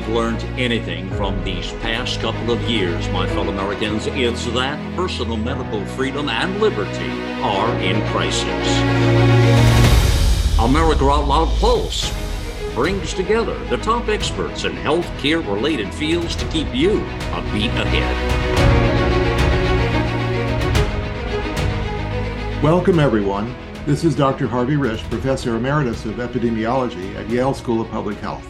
we've learned anything from these past couple of years, my fellow Americans, it's that personal medical freedom and liberty are in crisis. America Out Loud Pulse brings together the top experts in healthcare related fields to keep you a beat ahead. Welcome, everyone. This is Dr. Harvey Risch, Professor Emeritus of Epidemiology at Yale School of Public Health.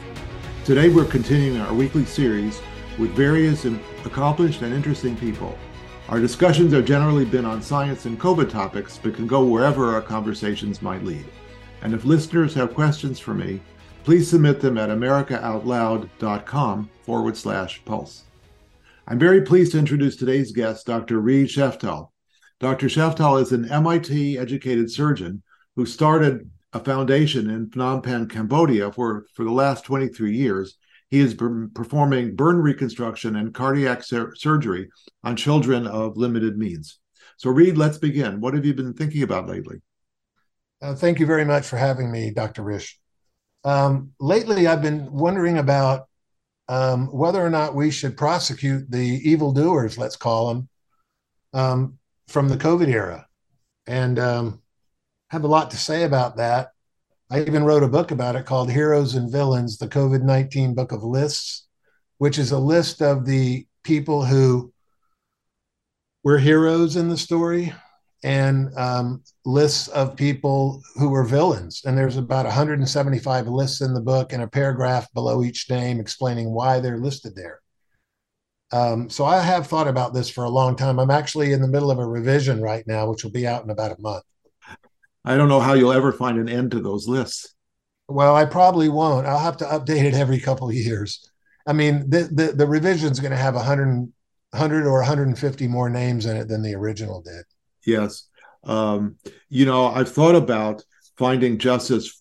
Today, we're continuing our weekly series with various accomplished and interesting people. Our discussions have generally been on science and COVID topics, but can go wherever our conversations might lead. And if listeners have questions for me, please submit them at americaoutloud.com forward slash pulse. I'm very pleased to introduce today's guest, Dr. Reid Sheftall. Dr. Sheftall is an MIT educated surgeon who started a foundation in Phnom Penh, Cambodia, for, for the last 23 years. He has been performing burn reconstruction and cardiac sur- surgery on children of limited means. So, Reid, let's begin. What have you been thinking about lately? Uh, thank you very much for having me, Dr. Risch. Um, lately, I've been wondering about um, whether or not we should prosecute the evildoers, let's call them, um, from the COVID era, and um, have a lot to say about that. I even wrote a book about it called Heroes and Villains: The COVID nineteen Book of Lists, which is a list of the people who were heroes in the story and um, lists of people who were villains. And there's about 175 lists in the book and a paragraph below each name explaining why they're listed there. Um, so I have thought about this for a long time. I'm actually in the middle of a revision right now, which will be out in about a month. I don't know how you'll ever find an end to those lists. Well, I probably won't. I'll have to update it every couple of years. I mean, the the, the revision is going to have 100, 100 or 150 more names in it than the original did. Yes. Um, you know, I've thought about finding justice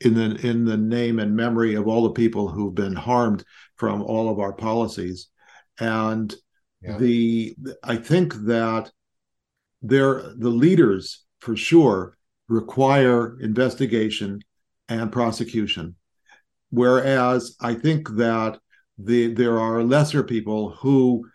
in the in the name and memory of all the people who've been harmed from all of our policies and yeah. the i think that there the leaders for sure require investigation and prosecution. Whereas i think that the there are lesser people who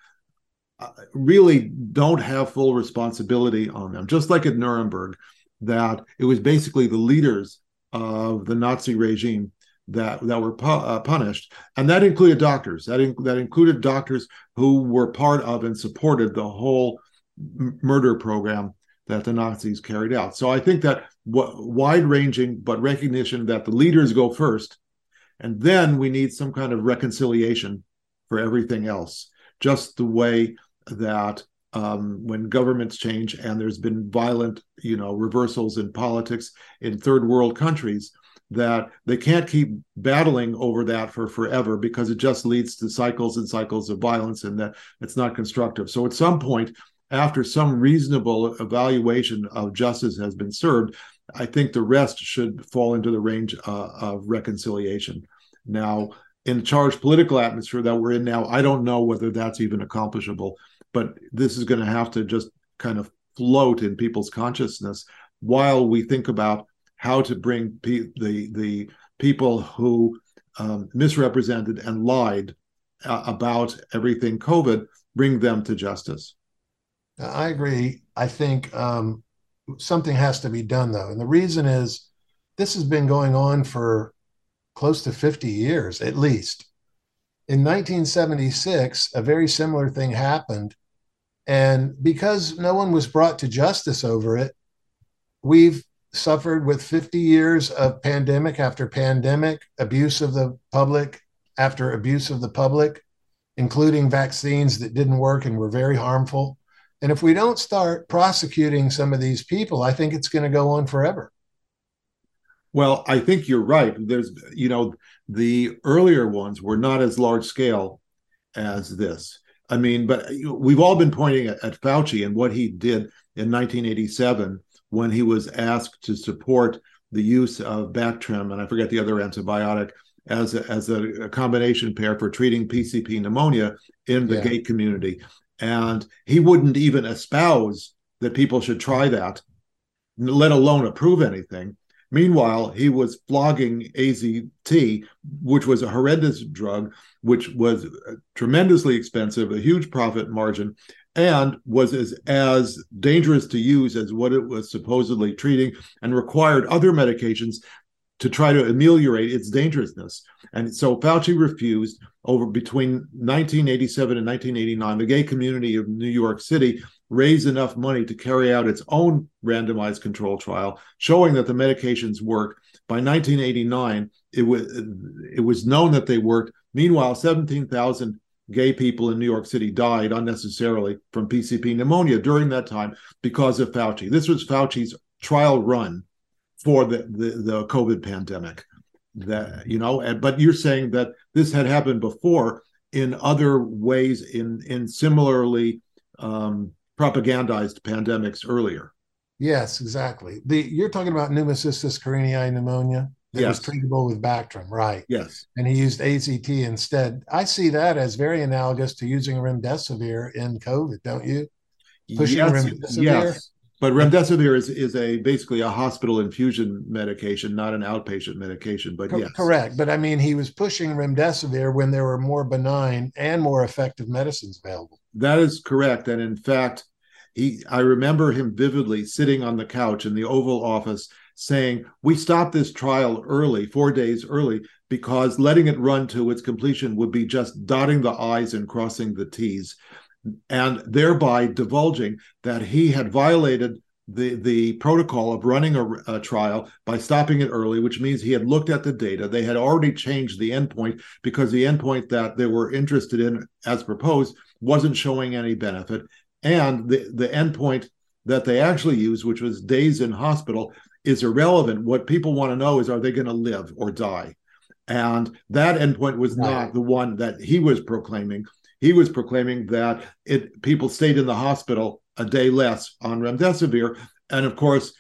uh, really don't have full responsibility on them. Just like at nuremberg that it was basically the leaders of the nazi regime that that were pu- uh, punished, and that included doctors. That in, that included doctors who were part of and supported the whole m- murder program that the Nazis carried out. So I think that w- wide-ranging, but recognition that the leaders go first, and then we need some kind of reconciliation for everything else. Just the way that um, when governments change and there's been violent, you know, reversals in politics in third world countries, that they can't keep battling over that for forever because it just leads to cycles and cycles of violence and that it's not constructive. So at some point, after some reasonable evaluation of justice has been served, I think the rest should fall into the range uh, of reconciliation. Now, in the charged political atmosphere that we're in now, I don't know whether that's even accomplishable, but this is going to have to just kind of float in people's consciousness while we think about how to bring pe- the the people who um, misrepresented and lied uh, about everything COVID, bring them to justice. I agree. I think um, something has to be done, though, and the reason is this has been going on for close to 50 years at least. In 1976, a very similar thing happened. And because no one was brought to justice over it, we've suffered with 50 years of pandemic after pandemic, abuse of the public after abuse of the public, including vaccines that didn't work and were very harmful. And if we don't start prosecuting some of these people, I think it's going to go on forever. Well, I think you're right. There's, you know, the earlier ones were not as large scale as this. I mean, but we've all been pointing at, at Fauci and what he did in 1987 when he was asked to support the use of Bactrim, and I forget the other antibiotic, as a, as a, combination pair for treating PCP pneumonia in the yeah. gay community. And he wouldn't even espouse that people should try that, let alone approve anything. Meanwhile, he was flogging AZT, which was a horrendous drug, which was tremendously expensive, a huge profit margin, and was as, as dangerous to use as what it was supposedly treating and required other medications to try to ameliorate its dangerousness. And so Fauci refused over between 1987 and 1989. The gay community of New York City raised enough money to carry out its own randomized control trial, showing that the medications work. By 1989, it was it was known that they worked. Meanwhile, 17,000 gay people in New York City died unnecessarily from PCP pneumonia during that time because of Fauci. This was Fauci's trial run for the the, the COVID pandemic. That you know, and, but you're saying that this had happened before in other ways in in similarly um, propagandized pandemics earlier. Yes, exactly. The you're talking about pneumocystis carinii pneumonia that yes. was treatable with Bactrim, right? Yes. And he used AZT instead. I see that as very analogous to using remdesivir in COVID, don't you? Pushing yes, remdesivir. Yes. But remdesivir is, is a basically a hospital infusion medication, not an outpatient medication. But yes, correct. But I mean, he was pushing remdesivir when there were more benign and more effective medicines available. That is correct. And in fact, he I remember him vividly sitting on the couch in the Oval Office saying, "We stopped this trial early, four days early, because letting it run to its completion would be just dotting the i's and crossing the t's." And thereby divulging that he had violated the the protocol of running a, a, trial by stopping it early, which means he had looked at the data. They had already changed the endpoint because the endpoint that they were interested in, as proposed, wasn't showing any benefit, and the the endpoint that they actually used, which was days in hospital, is irrelevant. What people want to know is, are they going to live or die? And that endpoint was right. not the one that he was proclaiming he was proclaiming that it people stayed in the hospital a day less on remdesivir, and of course,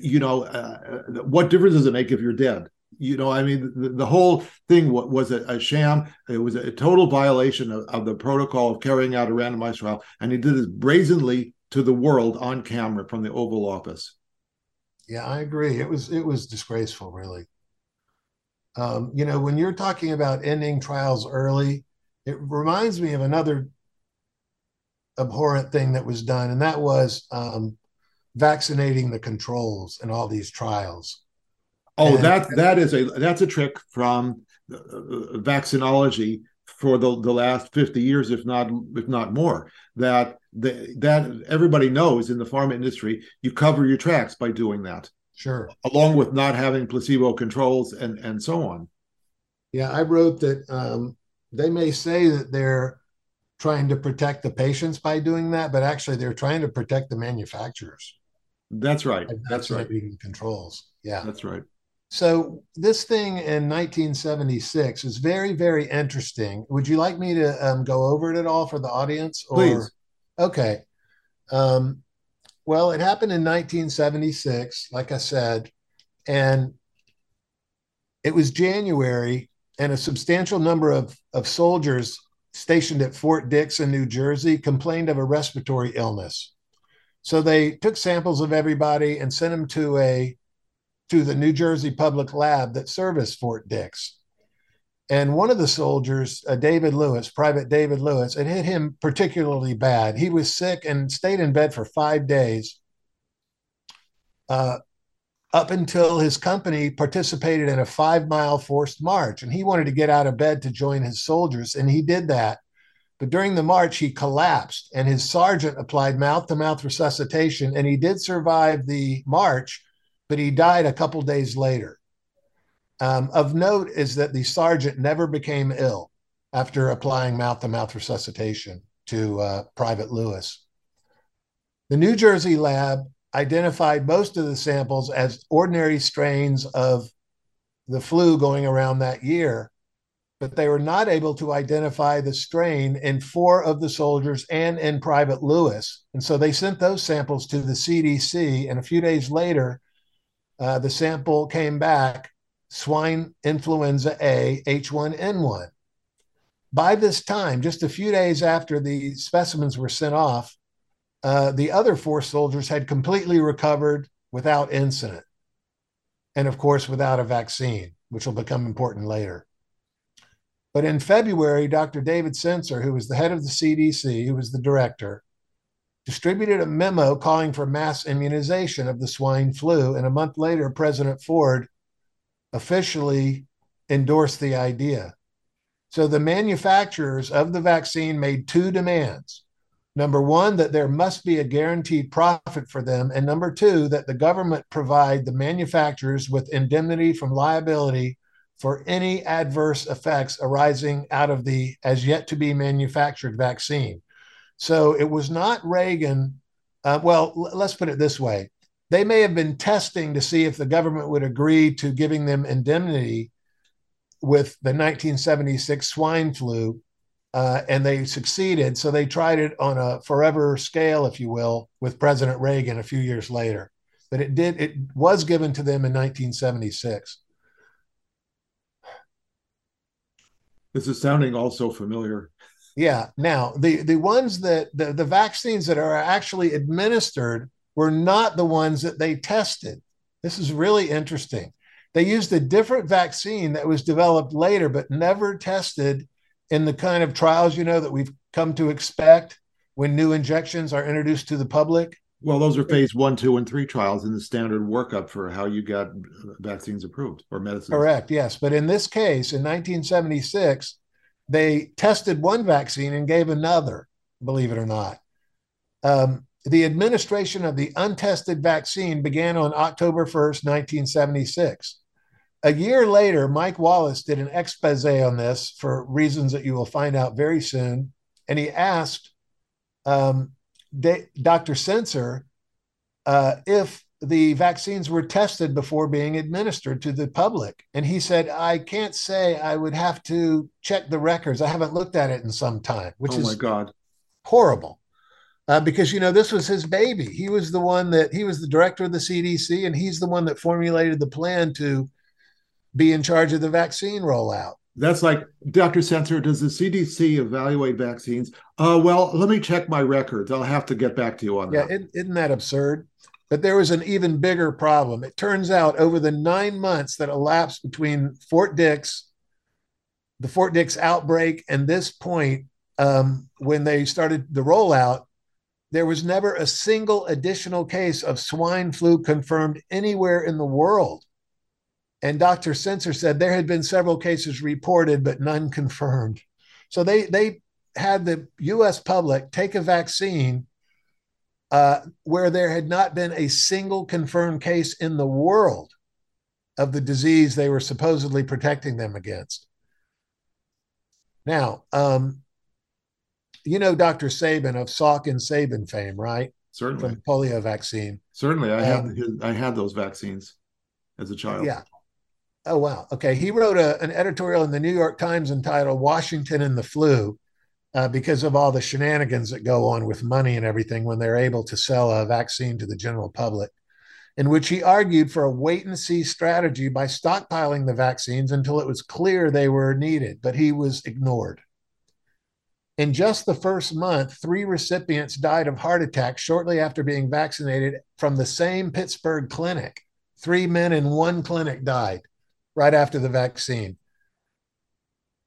you know, uh, what difference does it make if you're dead? You know, I mean, the, the whole thing was a, a, sham. It was a total violation of, of the protocol of carrying out a randomized trial, and he did this brazenly to the world on camera from the Oval Office. Yeah, I agree. It was it was disgraceful, really. Um, you know, when you're talking about ending trials early, it reminds me of another abhorrent thing that was done, and that was um, vaccinating the controls in all these trials. Oh, and, that that is a that's a trick from uh, vaccinology for the, the last 50 years, if not if not more. That the, that everybody knows in the pharma industry, you cover your tracks by doing that. Sure. Along with not having placebo controls and and so on. Yeah, I wrote that um, they may say that they're trying to protect the patients by doing that, but actually they're trying to protect the manufacturers. That's right. That's right. Controls. Yeah. That's right. So this thing in 1976 is very, very interesting. Would you like me to um, go over it at all for the audience? Or... Please. Okay. Um, well, it happened in 1976, like I said, and it was January and a substantial number of, of soldiers stationed at Fort Dix in New Jersey complained of a respiratory illness. So they took samples of everybody and sent them to a to the New Jersey Public Lab that serviced Fort Dix. And one of the soldiers, uh, David Lewis, Private David Lewis, it hit him particularly bad. He was sick and stayed in bed for five days. Uh, up until his company participated in a five mile forced march. And he wanted to get out of bed to join his soldiers, and he did that. But during the march, he collapsed, and his sergeant applied mouth to mouth resuscitation. And he did survive the march, but he died a couple days later. Um, of note is that the sergeant never became ill after applying mouth to mouth resuscitation to uh, Private Lewis. The New Jersey lab identified most of the samples as ordinary strains of the flu going around that year, but they were not able to identify the strain in four of the soldiers and in Private Lewis. And so they sent those samples to the CDC, and a few days later, uh, the sample came back swine influenza A H1N1. By this time, just a few days after the specimens were sent off, uh, the other four soldiers had completely recovered without incident. and of course, without a vaccine, which will become important later. But in February, Dr. David Sencer, who was the head of the CDC, who was the director, distributed a memo calling for mass immunization of the swine flu. And a month later, President Ford officially endorsed the idea. So the manufacturers of the vaccine made two demands. Number one, that there must be a guaranteed profit for them. And number two, that the government provide the manufacturers with indemnity from liability for any adverse effects arising out of the as yet to be manufactured vaccine. So it was not Reagan. Uh, well, l- let's put it this way they may have been testing to see if the government would agree to giving them indemnity with the 1976 swine flu, uh, and they succeeded. So they tried it on a forever scale, if you will, with President Reagan a few years later. But it did it was given to them in 1976. This is sounding also familiar. Yeah. Now the the ones that the, the vaccines that are actually administered were not the ones that they tested. This is really interesting. They used a different vaccine that was developed later, but never tested in the kind of trials, you know, that we've come to expect when new injections are introduced to the public. Well, those are phase one, two, and three trials in the standard workup for how you got vaccines approved or medicines. Correct, yes. But in this case, in 1976, they tested one vaccine and gave another, believe it or not. Um, the administration of the untested vaccine began on October 1st, 1976. A year later, Mike Wallace did an expose on this for reasons that you will find out very soon. And he asked um, Dr. Sencer uh, if the vaccines were tested before being administered to the public. And he said, I can't say I would have to check the records. I haven't looked at it in some time, which oh is my God. horrible uh, because you know this was his baby. He was the one that he was the director of the CDC, and he's the one that formulated the plan to be in charge of the vaccine rollout. That's like Dr. Sencer. Does the CDC evaluate vaccines? Uh, well, let me check my records. I'll have to get back to you on yeah, that. Yeah, isn't that absurd? But there was an even bigger problem. It turns out over the nine months that elapsed between Fort Dix, the Fort Dix outbreak, and this point, um, when they started the rollout, there was never a single additional case of swine flu confirmed anywhere in the world. And Dr. Sencer said there had been several cases reported, but none confirmed. So they, they had the US public take a vaccine uh, where there had not been a single confirmed case in the world of the disease they were supposedly protecting them against. Now, um, you know Dr. Sabin of Salk and Sabin fame, right? Certainly. From polio vaccine. Certainly. I um, had I had those vaccines as a child. Yeah. Oh wow. Okay. He wrote a, an editorial in the New York Times entitled Washington and the Flu uh, because of all the shenanigans that go on with money and everything when they're able to sell a vaccine to the general public, in which he argued for a wait and see strategy by stockpiling the vaccines until it was clear they were needed, but he was ignored. In just the first month, three recipients died of heart attacks shortly after being vaccinated from the same Pittsburgh clinic. Three men in one clinic died right after the vaccine.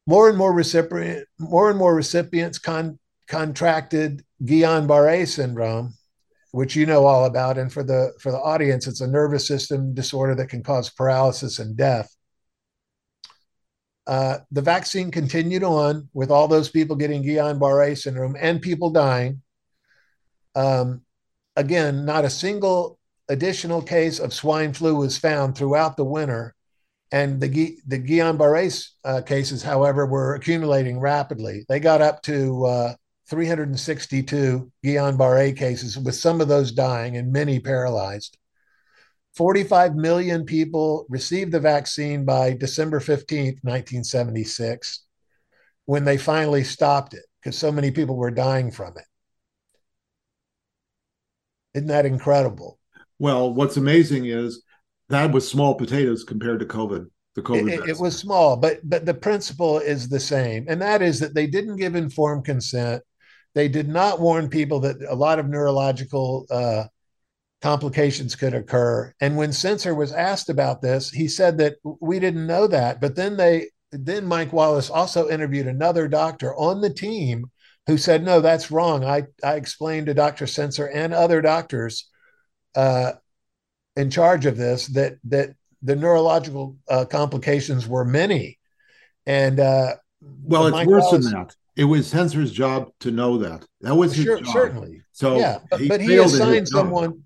More and more recipient, more and more recipients con- contracted Guillain-Barré syndrome, which you know all about. And for the for the audience, it's a nervous system disorder that can cause paralysis and death uh, the vaccine continued on with all those people getting Guillain-Barré syndrome and people dying. Um, again, not a single additional case of swine flu was found throughout the winter, and the the Guillain-Barré uh, cases, however, were accumulating rapidly. They got up to uh, 362 Guillain-Barré cases, with some of those dying and many paralyzed. 45 million people received the vaccine by December 15th, 1976, when they finally stopped it because so many people were dying from it. Isn't that incredible? Well, what's amazing is that was small potatoes compared to COVID. The COVID it, it, was small, but but the principle is the same, and that is that they didn't give informed consent. They did not warn people that a lot of neurological uh, complications could occur. And when Sencer was asked about this, he said that we didn't know that. But then they then Mike Wallace also interviewed another doctor on the team who said, no, that's wrong. I, I explained to Dr. Sencer and other doctors uh, in charge of this that that the neurological uh, complications were many. And uh, well, it's worse than that. It was Sencer's job to know that. That was his sure, job. Certainly. So yeah, but he, but he assigned someone.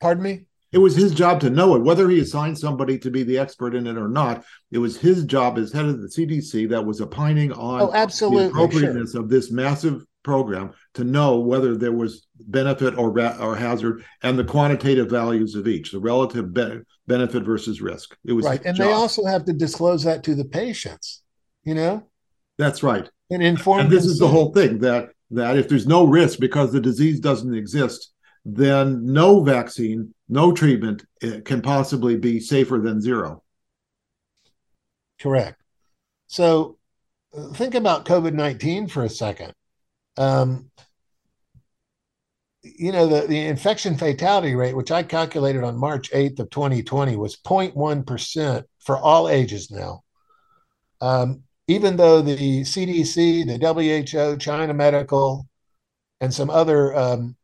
Pardon me. It was his job to know it, whether he assigned somebody to be the expert in it or not. It was his job as head of the CDC that was opining on oh, absolutely, the appropriateness sure. of this massive program to know whether there was benefit or or hazard and the quantitative values of each, the relative be- benefit versus risk. It was right, and job. they also have to disclose that to the patients. You know, that's right. And inform. And this is the whole thing that that if there's no risk because the disease doesn't exist, then no vaccine, no treatment eh, can possibly be safer than zero. Correct. So uh, think about COVID 19 for a second. Um, you know, the, the infection fatality rate, which I calculated on March 8th of 2020, was 0.1% for all ages now. Um, even though the CDC, the WHO, China Medical, and some other um,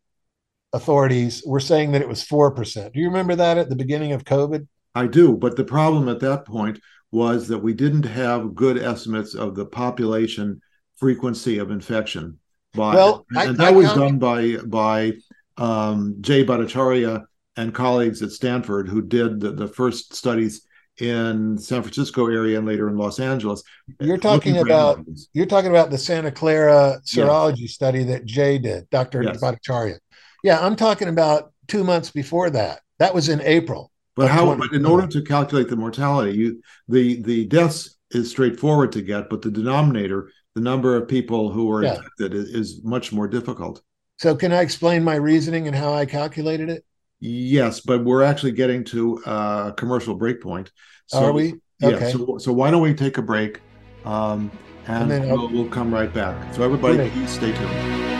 authorities were saying that it was 4%. Do you remember that at the beginning of COVID? I do. But the problem at that point was that we didn't have good estimates of the population frequency of infection. By, well, and, I, that I, was I, done by by um, Jay Bhattacharya and colleagues at Stanford who did the, the first studies in San Francisco area and later in Los Angeles. You're talking about you're talking about the Santa Clara serology yes. study that Jay did, Dr. Yes. Bhattacharya. Yeah, I'm talking about two months before that. That was in April. But how? But in order to calculate the mortality, you the the deaths is straightforward to get, but the denominator, the number of people who are yeah. infected, is, much more difficult. So, can I explain my reasoning and how I calculated it? Yes, but we're actually getting to a commercial break point. So, Are we? Okay. Yeah. So, so why don't we take a break, um, and, and we'll, we'll, come right back. So everybody, please stay tuned.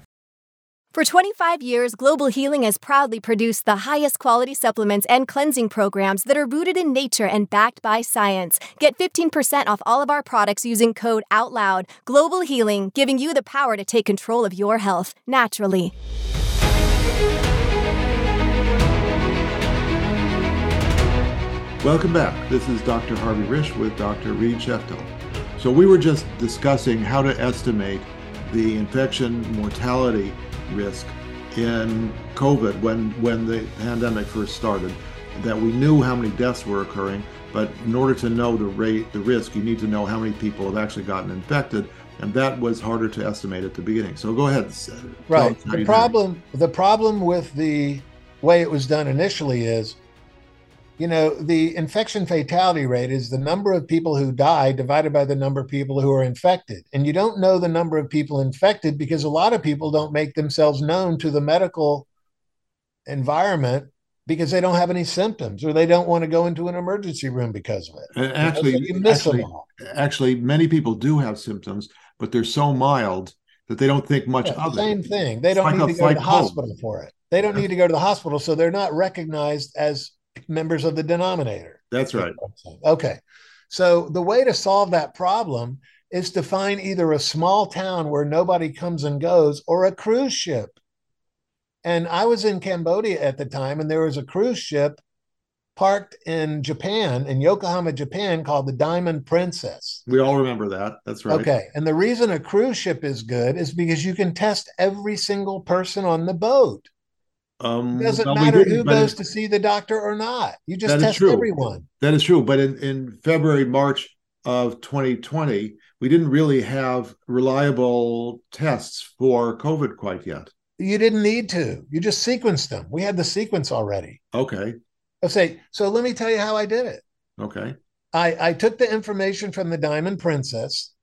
For 25 years, Global Healing has proudly produced the highest quality supplements and cleansing programs that are rooted in nature and backed by science. Get 15% off all of our products using code OUTLOUD. Global Healing, giving you the power to take control of your health naturally. Welcome back. This is Dr. Harvey Risch with Dr. Reid Sheftall. So, we were just discussing how to estimate the infection mortality risk in COVID when when the pandemic first started. That we knew how many deaths were occurring, but in order to know the rate, the risk, you need to know how many people have actually gotten infected, and that was harder to estimate at the beginning. So go ahead. Right. The problem, the problem with the way it was done initially is you know, the infection fatality rate is the number of people who die divided by the number of people who are infected. And you don't know the number of people infected because a lot of people don't make themselves known to the medical environment because they don't have any symptoms or they don't want to go into an emergency room because of it. Actually, you know, so actually, actually, many people do have symptoms, but they're so mild that they don't think much Yeah, of same it. Same thing. They It's don't like need a to go to the hospital for it. They don't need to go to the hospital, so they're not recognized as members of the denominator. That's right. Okay. So the way to solve that problem is to find either a small town where nobody comes and goes or a cruise ship. And I was in Cambodia at the time, and there was a cruise ship parked in Japan, in Yokohama, Japan, called the Diamond Princess. We all remember that. That's right. Okay. And the reason a cruise ship is good is because you can test every single person on the boat. Um, It doesn't well, matter who goes to see the doctor or not. You just test everyone. That is true. But in, in February, March of 2020, we didn't really have reliable tests for COVID quite yet. You didn't need to. You just sequenced them. We had the sequence already. Okay. I'll say, so let me tell you how I did it. Okay. I, I took the information from the Diamond Princess,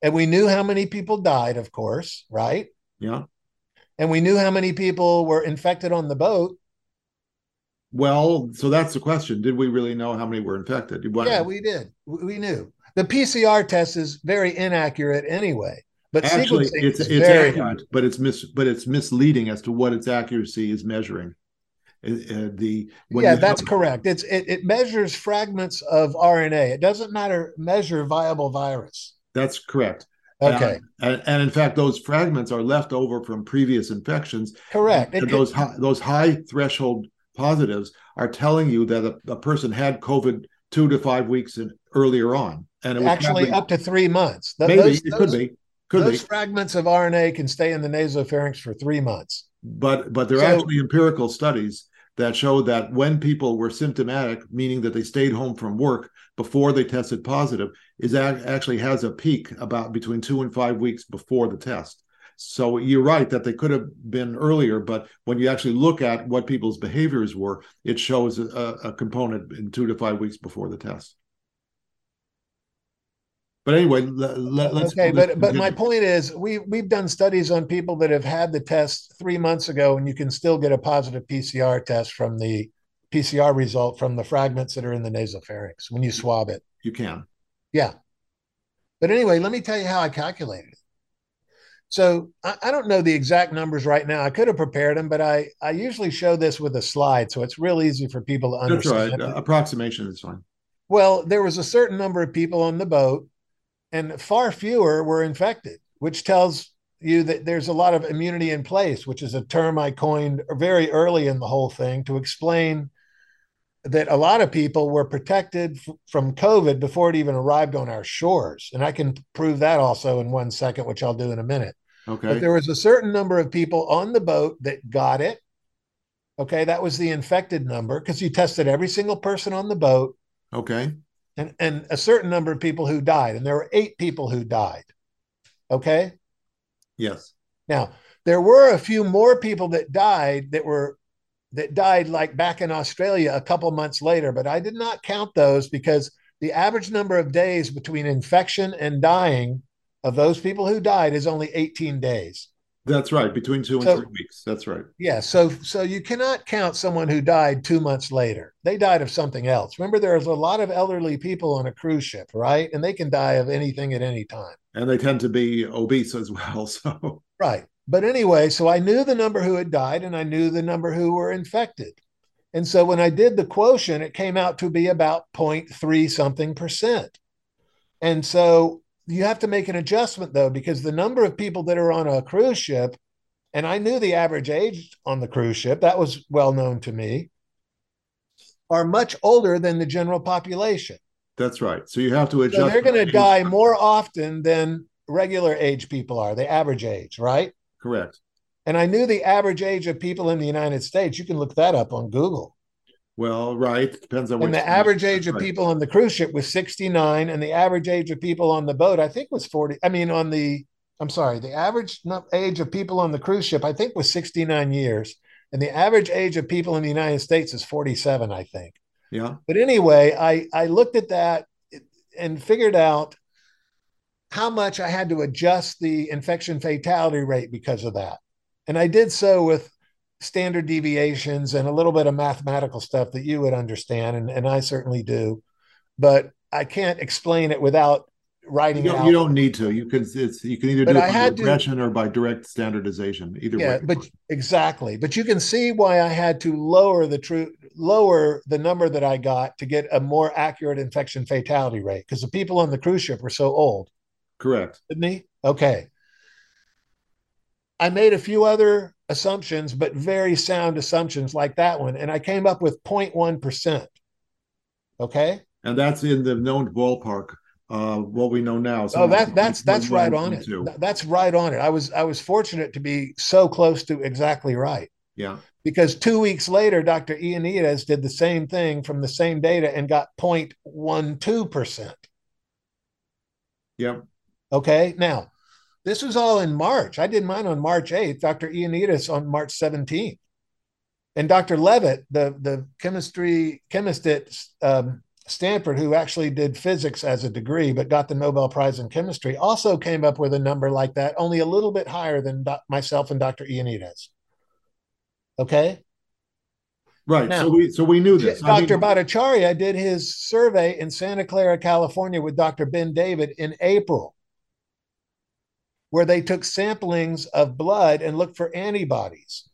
and we knew how many people died, of course, right? Yeah. And we knew how many people were infected on the boat. Well, so that's the question. Did we really know how many were infected? What- Yeah, we did. We knew. The PCR test is very inaccurate anyway, but actually it's it's very accurate, but it's mis but it's misleading as to what its accuracy is measuring. Uh, uh, the when yeah, that's have- correct. It's it, it measures fragments of RNA. It doesn't matter measure viable virus. That's correct. Okay, And, and in fact, those fragments are left over from previous infections. correct. It- And those high, those high threshold positives are telling you that a, a person had COVID two to five weeks in, earlier on, and it was actually probably- up to three months. Th- maybe those- it those- could be could those be, fragments of RNA can stay in the nasopharynx for three months. but but there are So- actually empirical studies that show that when people were symptomatic, meaning that they stayed home from work before they tested positive, is ac- actually has a peak about between two and five weeks before the test. So you're right that they could have been earlier, but when you actually look at what people's behaviors were, it shows a, a component in two to five weeks before the test. But anyway, let, let's okay, let's but but my point is, we we've done studies on people that have had the test three months ago, and you can still get a positive PCR test from the PCR result from the fragments that are in the nasopharynx when you swab it. you can. Yeah. But anyway, let me tell you how I calculated it. So I, I don't know the exact numbers right now. I could have prepared them, but I I usually show this with a slide, so it's real easy for people to That's understand. right. Uh, approximation is fine. Well, there was a certain number of people on the boat, and far fewer were infected, which tells you that there's a lot of immunity in place, which is a term I coined very early in the whole thing to explain that a lot of people were protected f- from COVID before it even arrived on our shores. And I can prove that also in one second, which I'll do in a minute. Okay. But there was a certain number of people on the boat that got it. Okay, that was the infected number because you tested every single person on the boat Okay. and, and a certain number of people who died. And there were eight people who died. Okay. Yes. Now, there were a few more people that died that were that died like back in Australia a couple months later, but I did not count those because the average number of days between infection and dying of those people who died is only 18 days. That's right. Between two and So- three weeks. That's right. Yeah, so so you cannot count someone who died 2 months later. They died of something else. Remember there's a lot of elderly people on a cruise ship, right? And they can die of anything at any time. And they tend to be obese as well. So Right. But anyway, so I knew the number who had died and I knew the number who were infected. And so when I did the quotient, it came out to be about 0.3 something percent. And so you have to make an adjustment though, because the number of people that are on a cruise ship, and I knew the average age on the cruise ship, that was well known to me, are much older than the general population. that's right. So you have to adjust. So they're going to die more often than regular age people are, the average age, right? Correct. And I knew the average age of people in the United States. You can look that up on Google. Well, right. Depends on And the average age of right. people on the cruise ship was 69, and the average age of people on the boat, I think, was 40. I mean, on the, I'm sorry, the average age of people on the cruise ship, I think, was 69 years. And the average age of people in the United States is 47, I think. Yeah. But anyway, I, I looked at that and figured out how much I had to adjust the infection fatality rate because of that. And I did so with standard deviations and a little bit of mathematical stuff that you would understand, and, and I certainly do. But I can't explain it without writing you it don't, out. you don't need to. You can it's you can either But do it by had to- regression or by direct standardization. Either yeah way. but exactly but you can see why i had to lower the true lower the number that i got to get a more accurate infection fatality rate because the people on the cruise ship were so old correct. didn't he okay i made a few other assumptions but very sound assumptions like that one and i came up with 0.1% okay And that's in the known ballpark. Uh, what we know now. oh that that's that's right on it 1.2. Th- that's right on it i was i was fortunate to be so close to exactly right Yeah. because two weeks later, Dr. Ioannidis did the same thing from the same data and got 0.12%. Yep. Okay. Now, this was all in March. I did mine on March 8th, Dr. Ioannidis on March 17th. And Dr. Levitt, the, the chemistry chemist at um, Stanford, who actually did physics as a degree but got the Nobel Prize in chemistry, also came up with a number like that, only a little bit higher than doc- myself and Dr. Ioannidis. Okay. Right. Now, so we so we knew this. I Dr. mean, Bhattacharya did his survey in Santa Clara, California with Dr. Bendavid in April, where they took samplings of blood and looked for antibodies.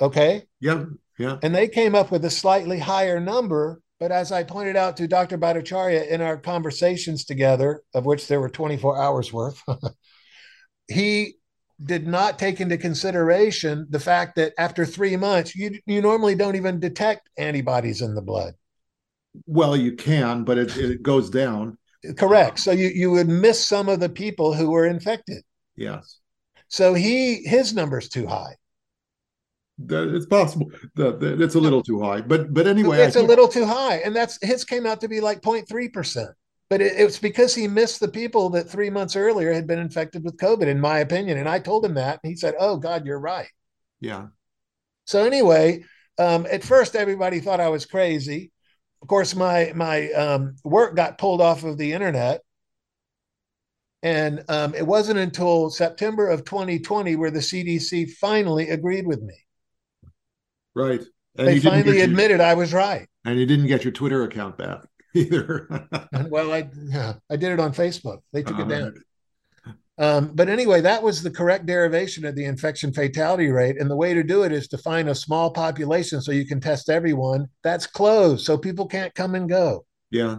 Okay. yeah. Yeah. And they came up with a slightly higher number. But as I pointed out to Dr. Bhattacharya in our conversations together, of which there were 24 hours worth, he did not take into consideration the fact that after three months, you, you normally don't even detect antibodies in the blood. Well, you can, but it, it goes down. Correct. So you, you would miss some of the people who were infected. Yes. So he his number's too high. That, it's possible that, that it's a little too high, but but anyway, it's a think- little too high. And that's his came out to be like 0.3%. But it, it's because he missed the people that three months earlier had been infected with COVID, in my opinion. And I told him that. And he said, Oh, God, you're right. yeah. So anyway, um, at first everybody thought I was crazy. Of course, my my um, work got pulled off of the internet, and um, it wasn't until September of 2020 where the CDC finally agreed with me. Right. And they finally your- admitted I was right. and you didn't get your Twitter account back either. Well, I yeah, I did it on Facebook. They took it Uh, down. Um, but anyway, that was the correct derivation of the infection fatality rate. And the way to do it is to find a small population so you can test everyone. That's closed, so people can't come and go. Yeah.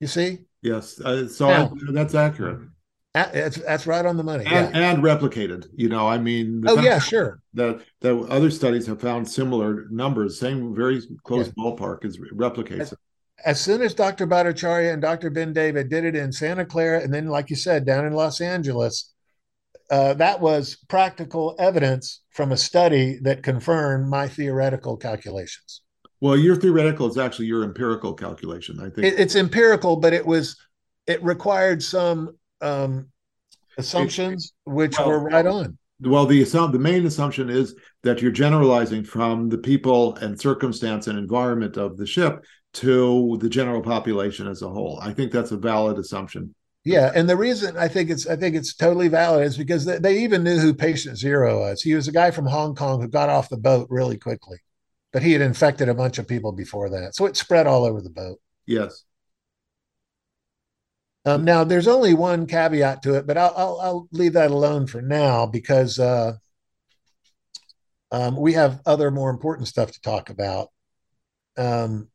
You see, Yes. Uh, so Now- I, that's accurate that's that's right on the money. and, Yeah. and replicated. You know, I mean, the Oh yeah, sure. that that other studies have found similar numbers, same very close Yeah. ballpark is replicates it. As soon as Dr. Bhattacharya and Dr. Bendavid did it in Santa Clara, and then, like you said, down in Los Angeles, uh, that was practical evidence from a study that confirmed my theoretical calculations. Well, your theoretical is actually your empirical calculation. I think It, it's empirical, but it was it required some um, assumptions which well, were right on. Well, the the main assumption is that you're generalizing from the people and circumstance and environment of the ship to the general population as a whole. I think that's a valid assumption. Yeah, and the reason I think it's I think it's totally valid is because they, they even knew who patient zero was. He was a guy from Hong Kong who got off the boat really quickly, but he had infected a bunch of people before that, so it spread all over the boat. Yes. Um, now, there's only one caveat to it, but I'll I'll, I'll leave that alone for now because uh, um, we have other more important stuff to talk about. Um,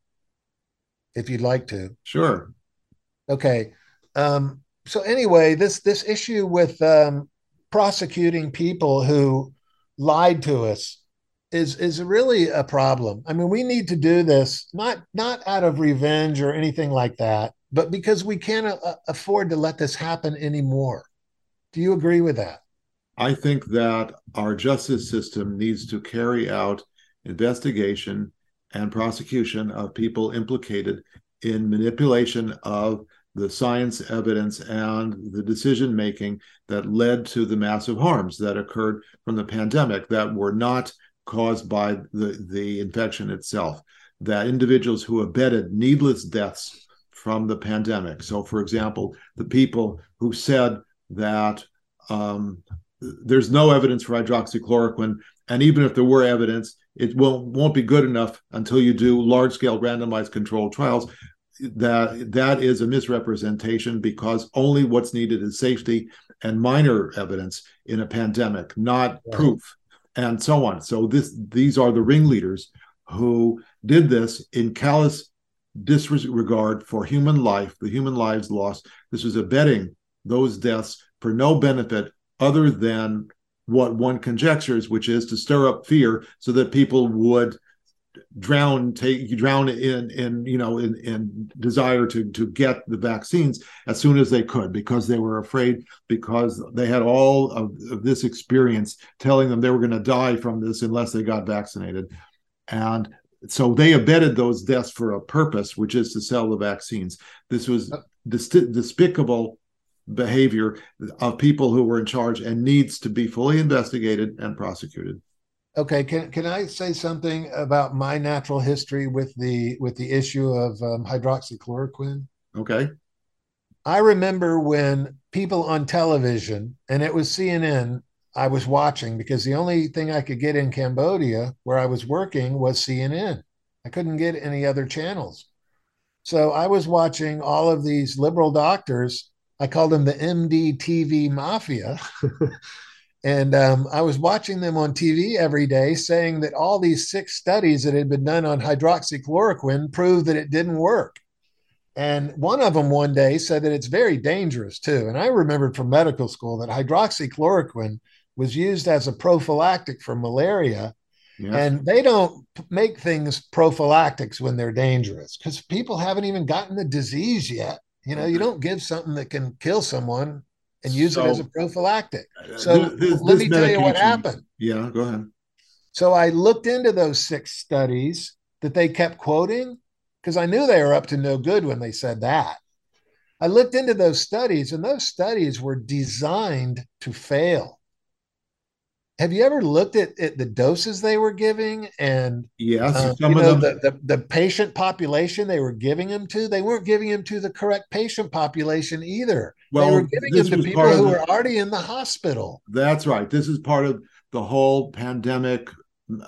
if you'd like to. Sure. Okay. Um, so anyway, this this issue with um, prosecuting people who lied to us is is really a problem. I mean, we need to do this not not out of revenge or anything like that, but because we can't uh, afford to let this happen anymore. Do you agree with that? I think that our justice system needs to carry out investigation and prosecution of people implicated in manipulation of the science evidence and the decision making that led to the massive harms that occurred from the pandemic that were not caused by the, the infection itself that individuals who abetted needless deaths from the pandemic. So for example the people who said that um, there's no evidence for hydroxychloroquine and even if there were evidence it won't won't be good enough until you do large scale randomized controlled trials that that is a misrepresentation because only what's needed is safety and minor evidence in a pandemic, not right. proof, and so on. So this these are the ringleaders who did this in callous disregard for human life, the human lives lost. This was abetting those deaths for no benefit other than what one conjectures, which is to stir up fear so that people would drown take drown in in you know in in desire to to get the vaccines as soon as they could because they were afraid because they had all of, of this experience telling them they were going to die from this unless they got vaccinated. And so they abetted those deaths for a purpose which is to sell the vaccines. This was dis- despicable behavior of people who were in charge and needs to be fully investigated and prosecuted Okay, can can I say something about my natural history with the with the issue of um, hydroxychloroquine? Okay. I remember when people on television, and it was CNN, I was watching because the only thing I could get in Cambodia where I was working was CNN. I couldn't get any other channels. So I was watching all of these liberal doctors. I called them the MDTV mafia. And um, I was watching them on TV every day saying that all these six studies that had been done on hydroxychloroquine proved that it didn't work. And one of them one day said that it's very dangerous too. And I remembered from medical school that hydroxychloroquine was used as a prophylactic for malaria. Yes. And they don't make things prophylactics when they're dangerous because people haven't even gotten the disease yet. You know, you don't give something that can kill someone and use so, it as a prophylactic. Uh, so this, this, let me tell you what happened. Yeah, go ahead. So I looked into those six studies that they kept quoting because I knew they were up to no good when they said that. I looked into those studies, and those studies were designed to fail have you ever looked at, at the doses they were giving and yes uh, some of know, them the, the, the, patient population they were giving them to? They weren't giving them to the correct patient population either. Well, they were giving them to people who the, were already in the hospital. That's right. This is part of the whole pandemic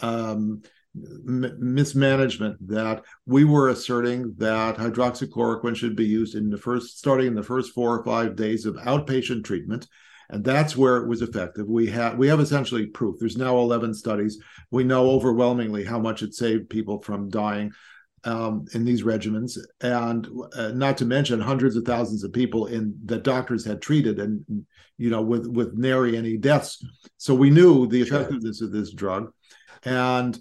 um, mismanagement that we were asserting that hydroxychloroquine should be used in the first starting in the first four or five days of outpatient treatment and that's where it was effective. We have we have essentially proof. There's now 11 studies. We know overwhelmingly how much it saved people from dying um, in these regimens, and uh, not to mention hundreds of thousands of people in that doctors had treated, and you know with with nary any deaths. So we knew the effectiveness sure. of this drug, and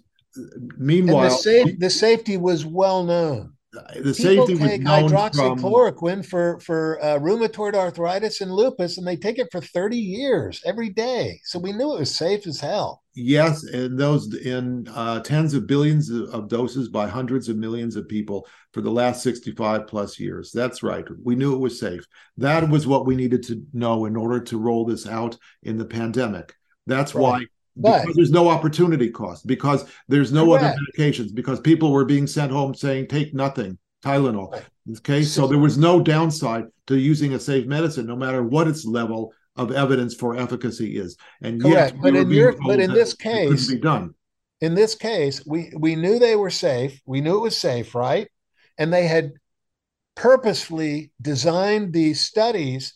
meanwhile, and the, sa- the safety was well known the People safety take hydroxychloroquine from, for for uh, rheumatoid arthritis and lupus, and they take it for thirty years every day. So we knew it was safe as hell. Yes, and those in uh, tens of billions of doses by hundreds of millions of people for the last sixty-five plus years. That's right. We knew it was safe. That was what we needed to know in order to roll this out in the pandemic. That's right. why but, because there's no opportunity cost, because there's no correct. other medications, because people were being sent home saying take nothing, Tylenol. Right. Okay, so there was no downside to using a safe medicine, no matter what its level of evidence for efficacy is. And correct. yes, but in your, but in this case, be done. In this case, we we knew they were safe. We knew it was safe, right? And they had purposefully designed these studies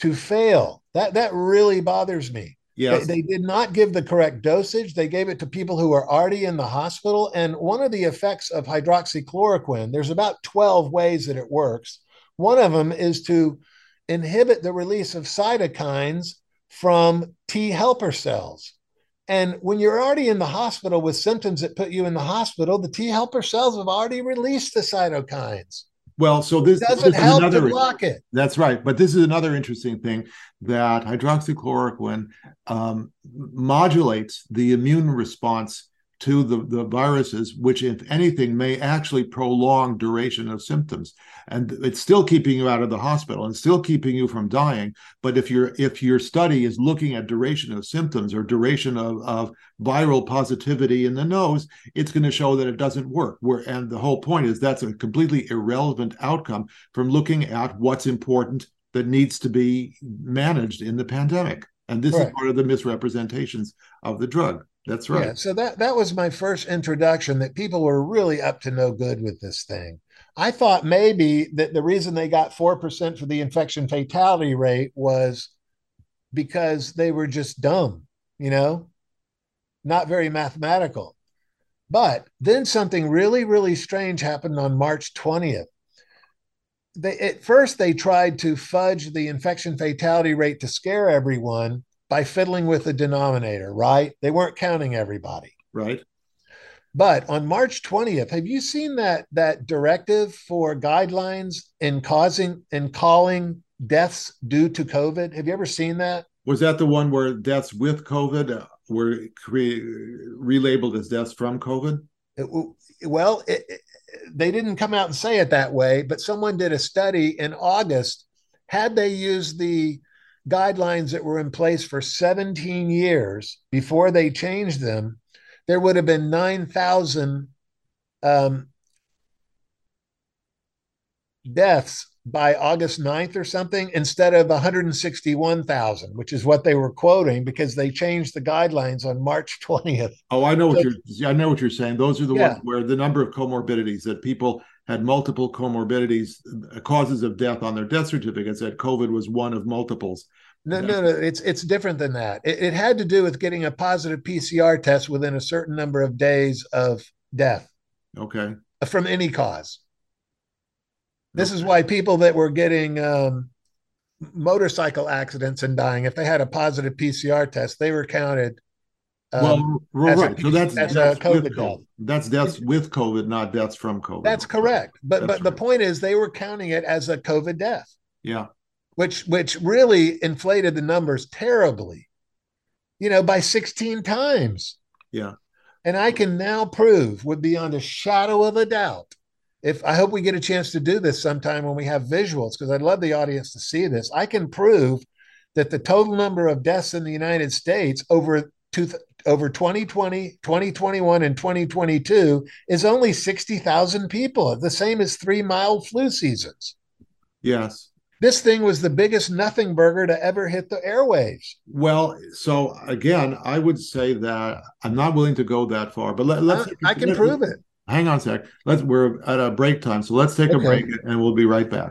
to fail. That that really bothers me. Yes. They, they, did not give the correct dosage. They gave it to people who were already in the hospital. And one of the effects of hydroxychloroquine, there's about 12 ways that it works. One of them is to inhibit the release of cytokines from T helper cells. And when you're already in the hospital with symptoms that put you in the hospital, the T helper cells have already released the cytokines. Well, so this doesn't this help another, to block it. That's right. But this is another interesting thing that hydroxychloroquine um, modulates the immune response to the, the viruses, which, if anything, may actually prolong duration of symptoms. And it's still keeping you out of the hospital and still keeping you from dying. But if your if your study is looking at duration of symptoms or duration of, of viral positivity in the nose, it's going to show that it doesn't work. Where and the whole point is that's a completely irrelevant outcome from looking at what's important that needs to be managed in the pandemic. And this right. is part of the misrepresentations of the drug. That's right. Yeah, so that that was my first introduction that people were really up to no good with this thing. I thought maybe that the reason they got 4% for the infection fatality rate was because they were just dumb, you know, not very mathematical. But then something really, really strange happened on March 20th. They, at first, they tried to fudge the infection fatality rate to scare everyone by fiddling with the denominator, right? They weren't counting everybody. Right. But on March 20th, have you seen that that directive for guidelines in causing in calling deaths due to COVID? Have you ever seen that? Was that the one where deaths with COVID uh, were cre- relabeled as deaths from COVID? It, well, it, it, they didn't come out and say it that way, but someone did a study in August. Had they used the guidelines that were in place for 17 years before they changed them, there would have been 9,000 um, deaths by August 9th or something instead of 161,000, which is what they were quoting because they changed the guidelines on March 20th. Oh, I know what you're I know what you're saying. Those are the yeah. ones where the number of comorbidities that people had multiple comorbidities, uh, causes of death on their death certificates that COVID was one of multiples. No, no, no. It's it's different than that. It, it had to do with getting a positive PCR test within a certain number of days of death. Okay. From any cause. This okay. is why people that were getting um, motorcycle accidents and dying, if they had a positive PCR test, they were counted. Um, well, right. A, so that's, that's COVID, COVID death. That's deaths with COVID, not deaths from COVID. That's correct. But that's but right. the point is, they were counting it as a COVID death. Yeah which which really inflated the numbers terribly, you know, by 16 times. Yeah. And I can now prove, with beyond a shadow of a doubt, if I hope we get a chance to do this sometime when we have visuals, because I'd love the audience to see this. I can prove that the total number of deaths in the United States over two, over 2020, 2021, and 2022 is only 60,000 people, the same as three mild flu seasons. Yes. This thing was the biggest nothing burger to ever hit the airwaves. Well, so again, I would say that I'm not willing to go that far, but let, us I, I can let, prove it. Hang on a sec. Let's we're at a break time, so let's take okay. a break and we'll be right back.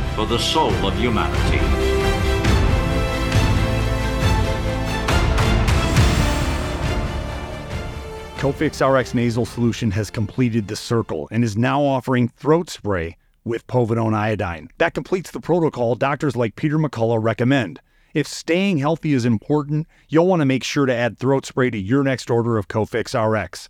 for the soul of humanity. Cofix RX nasal solution has completed the circle and is now offering throat spray with povidone iodine. That completes the protocol doctors like Peter McCullough recommend. If staying healthy is important, you'll want to make sure to add throat spray to your next order of Cofix RX.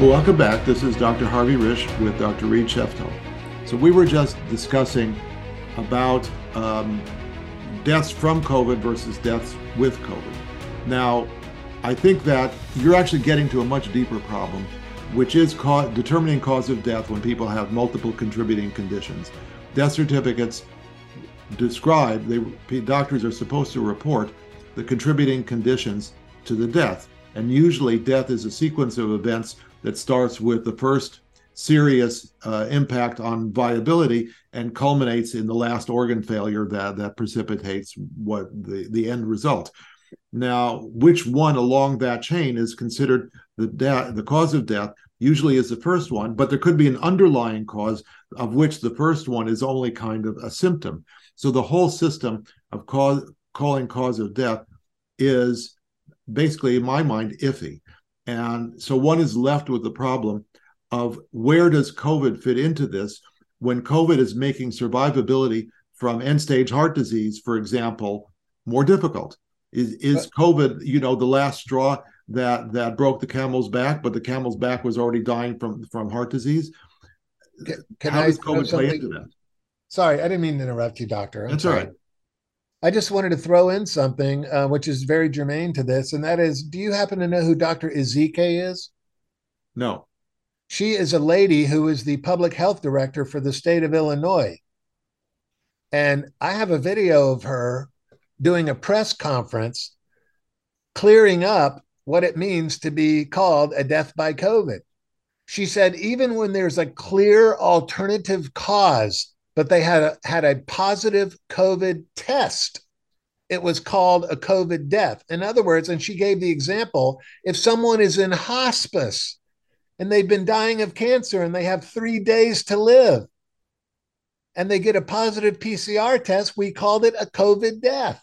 Welcome back. This is Dr. Harvey Risch with Dr. Reid Sheftall. So we were just discussing about um, deaths from COVID versus deaths with COVID. Now, I think that you're actually getting to a much deeper problem, which is ca- determining cause of death when people have multiple contributing conditions. Death certificates describe, they, doctors are supposed to report the contributing conditions to the death. And usually, death is a sequence of events that starts with the first serious uh, impact on viability and culminates in the last organ failure that, that precipitates what the, the end result. Now, which one along that chain is considered the death, the cause of death? Usually is the first one, but there could be an underlying cause of which the first one is only kind of a symptom. So the whole system of cause, calling cause of death is basically, in my mind, iffy. And so one is left with the problem of where does COVID fit into this when COVID is making survivability from end stage heart disease, for example, more difficult? Is is COVID, you know, the last straw that that broke the camel's back, but the camel's back was already dying from from heart disease? Can, can How I does COVID play into that? Sorry, I didn't mean to interrupt you, Doctor. I'm That's sorry. right. I just wanted to throw in something uh, which is very germane to this, and that is do you happen to know who Dr. Ezike is? No. She is a lady who is the public health director for the state of Illinois. And I have a video of her doing a press conference clearing up what it means to be called a death by COVID. She said, even when there's a clear alternative cause, but they had a, had a positive COVID test, it was called a COVID death. In other words, and she gave the example if someone is in hospice and they've been dying of cancer and they have three days to live and they get a positive PCR test, we called it a COVID death.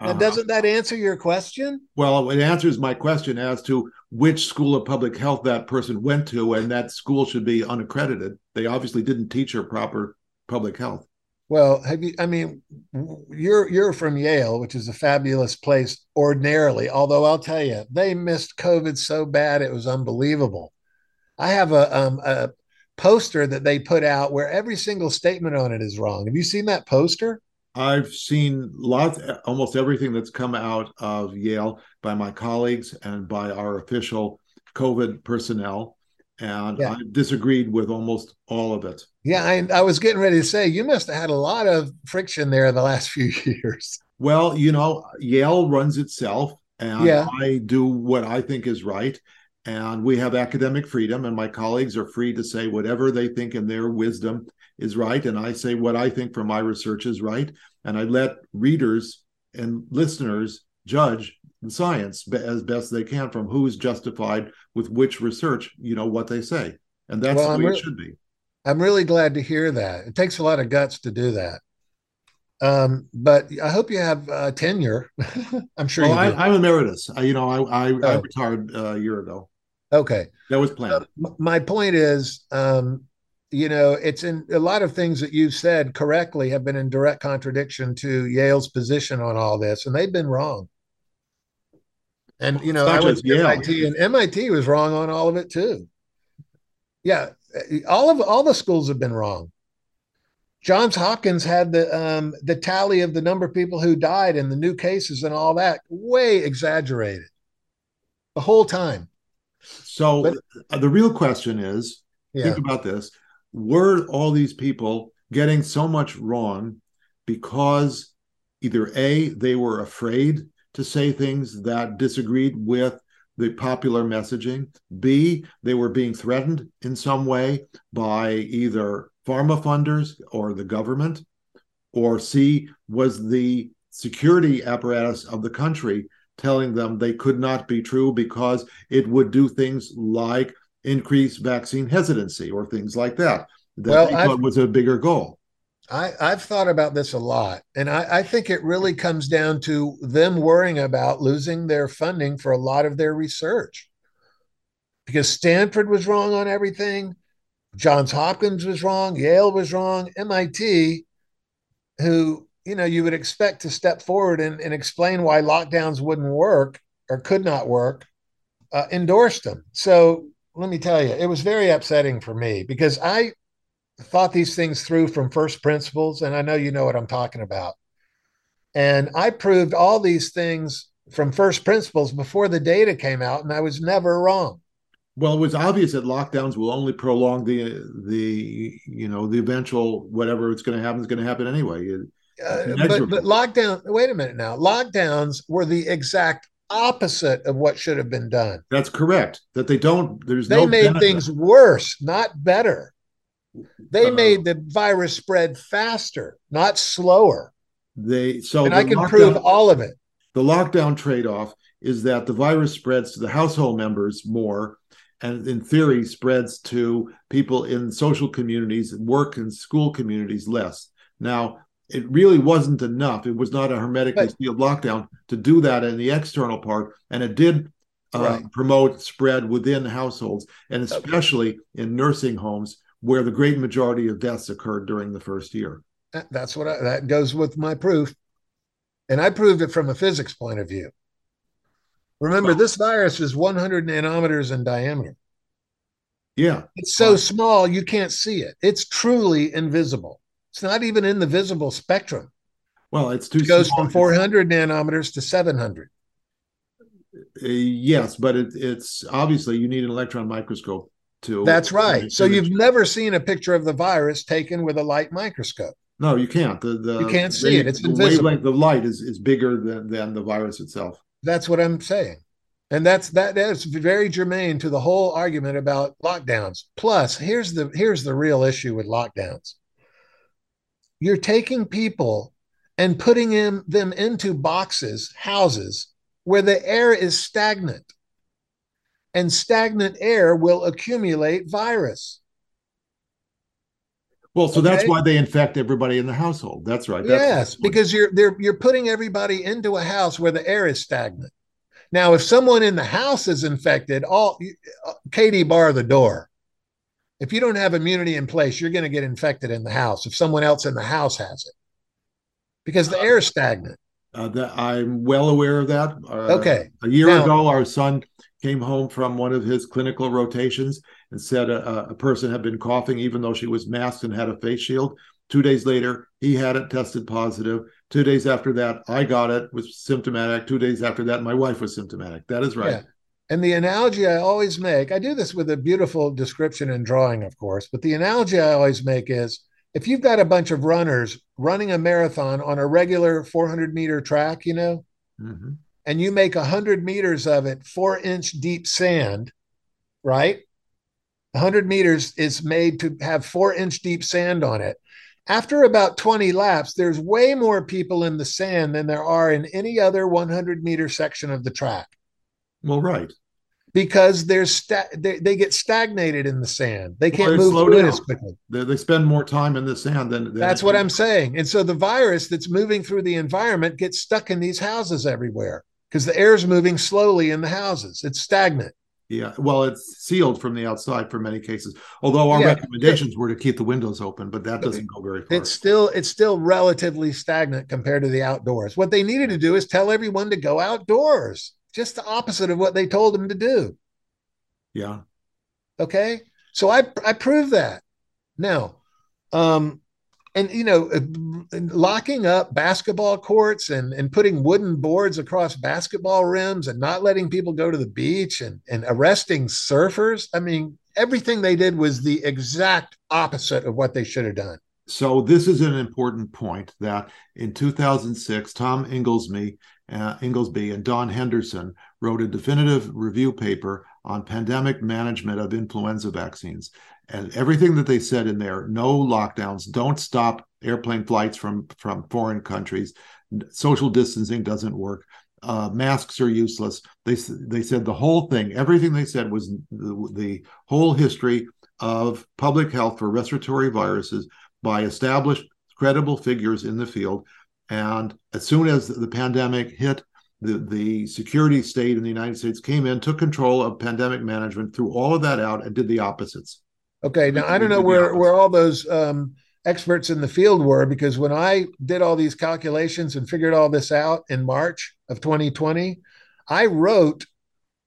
Now, Uh-huh. doesn't that answer your question? Well, it answers my question as to which school of public health that person went to, and that school should be unaccredited. They obviously didn't teach her proper public health. Well, have you? I mean, you're you're from Yale, which is a fabulous place ordinarily. Although I'll tell you, they missed COVID so bad it was unbelievable. I have a um, a poster that they put out where every single statement on it is wrong. Have you seen that poster? I've seen lots, almost everything that's come out of Yale by my colleagues and by our official COVID personnel, and Yeah. I disagreed with almost all of it. Yeah, I, I was getting ready to say you must have had a lot of friction there in the last few years. Well, you know, Yale runs itself, and Yeah. I do what I think is right. And we have academic freedom, and my colleagues are free to say whatever they think in their wisdom is right. And I say what I think from my research is right. And I let readers and listeners judge the science as best they can from who is justified with which research, you know, what they say. And that's Well, the way re- it should be. I'm really glad to hear that. It takes a lot of guts to do that. Um, but I hope you have uh, tenure. I'm sure Well, you I. I'm emeritus. I, you know, I, I, I Oh. retired uh, a year ago. okay. That was planned. M- my point is, um, you know, it's in a lot of things that you've said correctly have been in direct contradiction to Yale's position on all this, and they've been wrong. And you know, I went to MIT, and MIT was wrong on all of it too. Yeah, all of all the schools have been wrong. Johns Hopkins had the um, the tally of the number of people who died and the new cases and all that way exaggerated the whole time. So But- uh, the real question is Yeah. think about this were all these people getting so much wrong because either a they were afraid to say things that disagreed with the popular messaging b they were being threatened in some way by either pharma funders or the government or c was the security apparatus of the country telling them they could not be true because it would do things like increase vaccine hesitancy or things like that. That Well, thought was a bigger goal. I, I've thought about this a lot, and I, I think it really comes down to them worrying about losing their funding for a lot of their research. Because Stanford was wrong on everything, Johns Hopkins was wrong, Yale was wrong, MIT, who you know you would expect to step forward and, and explain why lockdowns wouldn't work or could not work, uh, endorsed them. So let me tell you, it was very upsetting for me because I thought these things through from first principles, and I know you know what I'm talking about. And I proved all these things from first principles before the data came out, and I was never wrong. Well, it was obvious that lockdowns will only prolong the the you know the eventual whatever it's going to happen is going to happen anyway. Uh, but, but lockdown, wait a minute now. Lockdowns were the exact opposite of what should have been done. That's correct. That they don't. There's They no made benefit. things worse, not better. They Uh, made the virus spread faster, not slower. They so and I can lockdown- prove all of it. the lockdown trade-off is that the virus spreads to the household members more and in theory spreads to people in social communities work and school communities less now it really wasn't enough it was not a hermetically But- sealed lockdown to do that in the external part and it did uh, Right. promote spread within households, and especially in nursing homes where the great majority of deaths occurred during the first year. That's what I, that goes with my proof. And I proved it from a physics point of view. Remember, this virus is 100 nanometers in diameter. Yeah, It's so Right. small you can't see it. It's truly invisible. It's not even in the visible spectrum. well, it's too It goes small. from 400 nanometers to 700. Uh, yes, but it, it's obviously you need an electron microscope to. That's right. So you've never seen a picture of the virus taken with a light microscope. no, you can't. The, the You can't see it. It's the invisible. wavelength of light is, is bigger than than the virus itself. That's what I'm saying. And that's that that's very germane to the whole argument about lockdowns. Plus, here's the here's the real issue with lockdowns. You're taking people and putting them, them into boxes, houses where the air is stagnant. And stagnant air will accumulate virus. Well, so that's why they infect everybody in the household. That's right. That's yes, because you're they're you're putting everybody into a house where the air is stagnant. Now, if someone in the house is infected, all uh, Katie bar the door. If you don't have immunity in place, you're going to get infected in the house if someone else in the house has it, because the air is stagnant. Uh, that I'm well aware of that. Uh, Okay. A year Now- ago, our son came home from one of his clinical rotations and said a, a person had been coughing even though she was masked and had a face shield. Two days later, he had it tested positive. Two days after that, I got it, was symptomatic. Two days after that, my wife was symptomatic. That is right. Yeah. And the analogy I always make, I do this with a beautiful description and drawing, of course, but the analogy I always make is if you've got a bunch of runners running a marathon on a regular 400 meter track, you know, Mhm. and you make 100 meters of it four inch deep sand, right? 100 meters is made to have four inch deep sand on it. After about 20 laps, there's way more people in the sand than there are in any other 100 meter section of the track Well, right. because there's sta- they, they get stagnated in the sand. They can't they move slow down. as quickly. They, they spend more time in the sand than. than That's what I'm saying. And so the virus that's moving through the environment gets stuck in these houses everywhere because the air is moving slowly in the houses. It's stagnant. Yeah, well, it's sealed from the outside for many cases. Although our Yeah, recommendations were to keep the windows open, but that doesn't go very far. It's still it's still relatively stagnant compared to the outdoors. What they needed to do is tell everyone to go outdoors. Just the opposite of what they told him to do. yeah, Okay. So I I proved that. Now, um, and you know, uh, locking up basketball courts and and putting wooden boards across basketball rims and not letting people go to the beach and and arresting surfers. I mean, everything they did was the exact opposite of what they should have done. So this is an important point that in 2006, Tom Inglesby, uh, Inglesby and Don Henderson wrote a definitive review paper on pandemic management of influenza vaccines. And everything that they said in there, no lockdowns, don't stop airplane flights from, from foreign countries, social distancing doesn't work, uh, masks are useless. They, they said the whole thing, everything they said was the, the whole history of public health for respiratory viruses by established credible figures in the field. And as soon as the pandemic hit, the, the security state in the United States came in, took control of pandemic management, threw all of that out, and did the opposites. Okay, now I don't know where where all those um, experts in the field were because when I did all these calculations and figured all this out in March of 2020, I wrote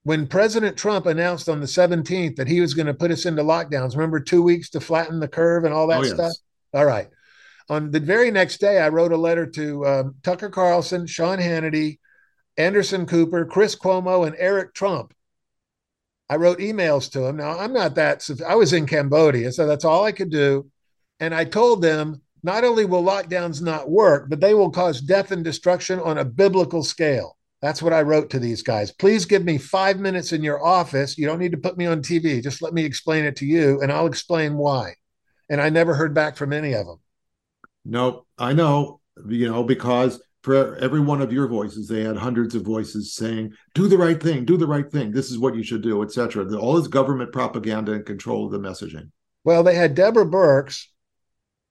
when President Trump announced on the 17th that he was going to put us into lockdowns. Remember, two weeks to flatten the curve and all that Oh, yes. stuff. All right. On the very next day, I wrote a letter to um, Tucker Carlson, Sean Hannity, Anderson Cooper, Chris Cuomo, and Eric Trump. I wrote emails to them. Now, I'm not that, I was in Cambodia, so that's all I could do. And I told them not only will lockdowns not work, but they will cause death and destruction on a biblical scale. That's what I wrote to these guys. Please give me five minutes in your office. You don't need to put me on TV. Just let me explain it to you, and I'll explain why. And I never heard back from any of them. No, I know, you know, because for every one of your voices, they had hundreds of voices saying, do the right thing, do the right thing. This is what you should do, etc. All this government propaganda and control of the messaging. Well, they had Deborah Birx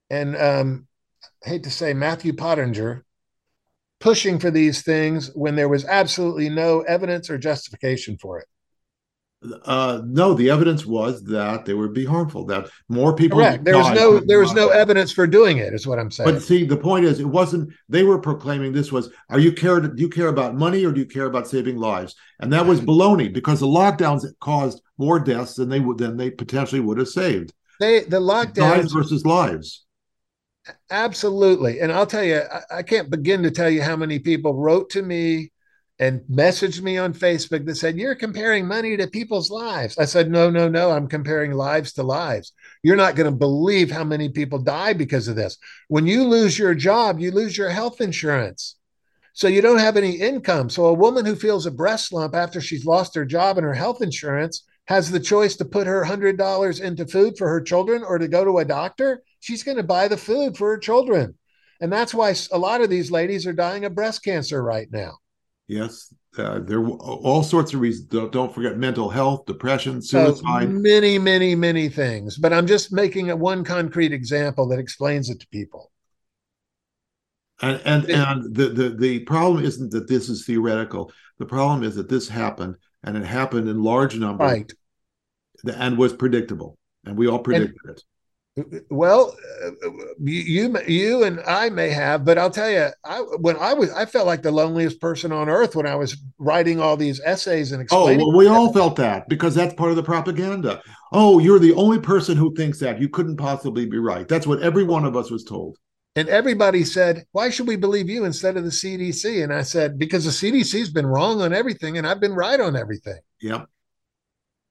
and um, I hate to say Matthew Pottinger pushing for these things when there was absolutely no evidence or justification for it? Uh, no, the evidence was that they would be harmful. That more people. Correct. There was no there was no evidence for doing it. Is what I'm saying. But see, the point is, it wasn't. They were proclaiming this was. Are you care? Do you care about money or do you care about saving lives? And that was baloney because the lockdowns caused more deaths than they would than they potentially would have saved. They the lockdowns lives versus lives. Absolutely, and I'll tell you, I, I can't begin to tell you how many people wrote to me and messaged me on Facebook that said, You're comparing money to people's lives. I said, No, no, no. I'm comparing lives to lives. You're not going to believe how many people die because of this. When you lose your job, you lose your health insurance. So you don't have any income. So a woman who feels a breast lump after she's lost her job and her health insurance has the choice to put her $100 into food for her children or to go to a doctor. She's going to buy the food for her children. And that's why a lot of these ladies are dying of breast cancer right now. Yes, uh, there are all sorts of reasons. Don't, don't forget mental health, depression, suicide. So many, many, many things. But I'm just making a one concrete example that explains it to people. And and, and the, the the problem isn't that this is theoretical. The problem is that this happened, and it happened in large numbers, right? And was predictable, and we all predicted and, it. Well, you you and I may have, but I'll tell you, I when I was I felt like the loneliest person on earth when I was writing all these essays and oh, explaining. Oh, well, we all felt that because that's part of the propaganda. Oh, you're the only person who thinks that. You couldn't possibly be right. That's what every one of us was told. And everybody said, "Why should we believe you instead of the CDC?" And I said, "Because the CDC's been wrong on everything, and I've been right on everything." Yep.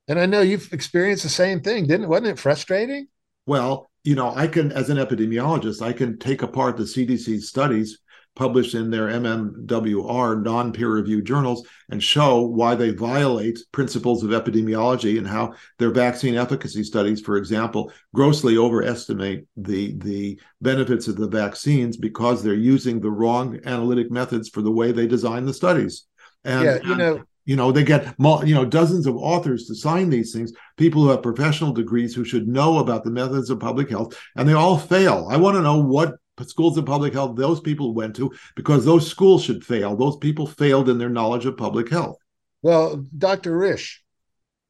And I know you've experienced the same thing, didn't? Wasn't it frustrating? Well, you know, I can, as an epidemiologist, I can take apart the CDC studies published in their MMWR non peer reviewed journals and show why they violate principles of epidemiology and how their vaccine efficacy studies, for example, grossly overestimate the, the benefits of the vaccines because they're using the wrong analytic methods for the way they design the studies. And, yeah, you um, know, you know they get you know dozens of authors to sign these things people who have professional degrees who should know about the methods of public health and they all fail. I want to know what schools of public health those people went to because those schools should fail. Those people failed in their knowledge of public health. Well dr risch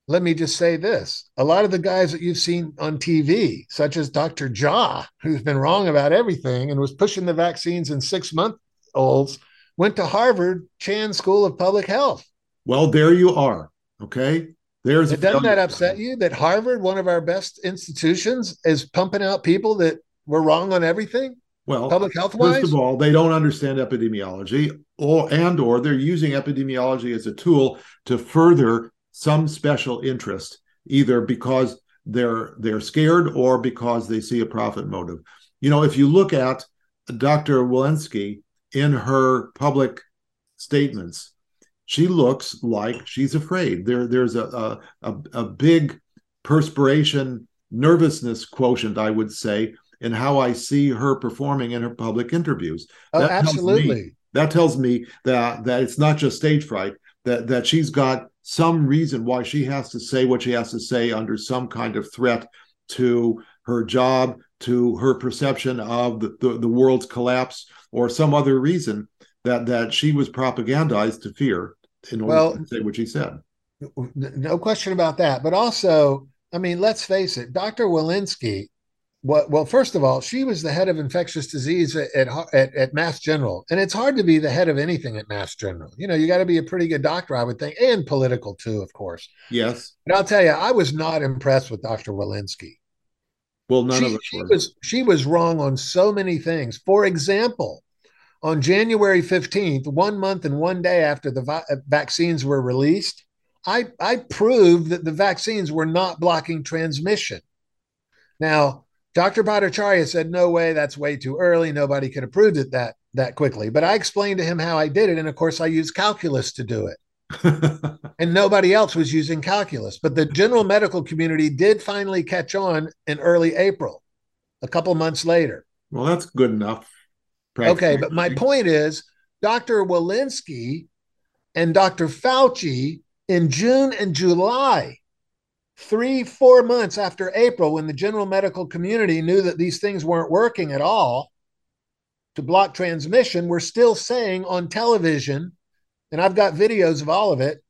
let me just say this. A lot of the guys that you've seen on tv such as dr jha who's been wrong about everything and was pushing the vaccines in six month olds went to harvard chan school of public health well, there you are. Okay. There's doesn't that upset you that Harvard, one of our best institutions, is pumping out people that were wrong on everything? Well, public health wise. First of all, they don't understand epidemiology, or and or they're using epidemiology as a tool to further some special interest, either because they're they're scared or because they see a profit motive. You know, if you look at Dr. Walensky in her public statements, she looks like she's afraid. There, there's a, a, a big perspiration nervousness quotient, I would say, in how I see her performing in her public interviews. Oh, that absolutely. Tells me, that tells me that that it's not just stage fright. That that she's got some reason why she has to say what she has to say under some kind of threat to her job, to her perception of the, the, the world's collapse, or some other reason that that she was propagandized to fear in order well, to say what she said. No question about that. But also, I mean, let's face it, Dr. Walensky, what, well, first of all, she was the head of infectious disease at, at, at Mass General. And it's hard to be the head of anything at Mass General. You know, you got to be a pretty good doctor, I would think, and political too, of course. Yes. But I'll tell you, I was not impressed with Dr. Walensky. Well, none she, of us she was. She was wrong on so many things. For example, on January 15th, one month and one day after the va- uh, vaccines were released, I, I proved that the vaccines were not blocking transmission. Now, Dr. Bhattacharya said, no way, that's way too early. Nobody could have proved it that, that quickly. But I explained to him how I did it. And of course, I used calculus to do it. and nobody else was using calculus. But the general medical community did finally catch on in early April, a couple months later. Well, that's good enough Okay, but my point is Dr. Walensky and Dr. Fauci in June and July, three, four months after April, when the general medical community knew that these things weren't working at all, to block transmission, we're still saying on television, and I've got videos of all of it,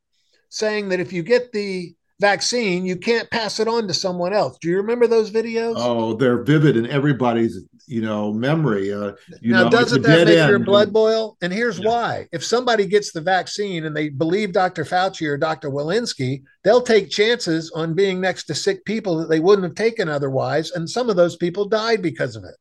saying that if you get the vaccine, you can't pass it on to someone else. Do you remember those videos? Oh, they're vivid in everybody's you know memory. Uh, you now, know, doesn't that make your blood boil? And here's Yeah. why: if somebody gets the vaccine and they believe Dr. Fauci or Dr. Walensky, they'll take chances on being next to sick people that they wouldn't have taken otherwise, and some of those people died because of it.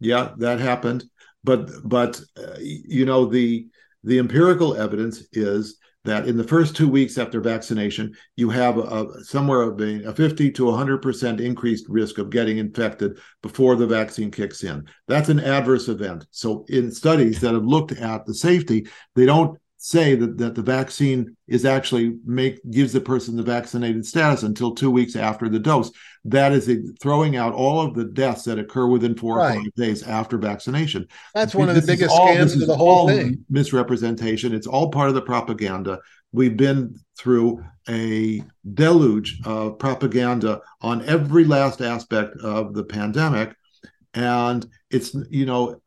Yeah, that happened. But but uh, you know the the empirical evidence is that in the first two weeks after vaccination, you have a, somewhere between a 50 to 100% increased risk of getting infected before the vaccine kicks in. That's an adverse event. So, in studies that have looked at the safety, they don't say that, that the vaccine is actually make gives the person the vaccinated status until two weeks after the dose. That is a, throwing out all of the deaths that occur within four Right. or five days after vaccination. That's one of the biggest all- scams of the whole thing. Misrepresentation. It's all part of the propaganda. We've been through a deluge of propaganda on every last aspect of the pandemic. And it's, you know,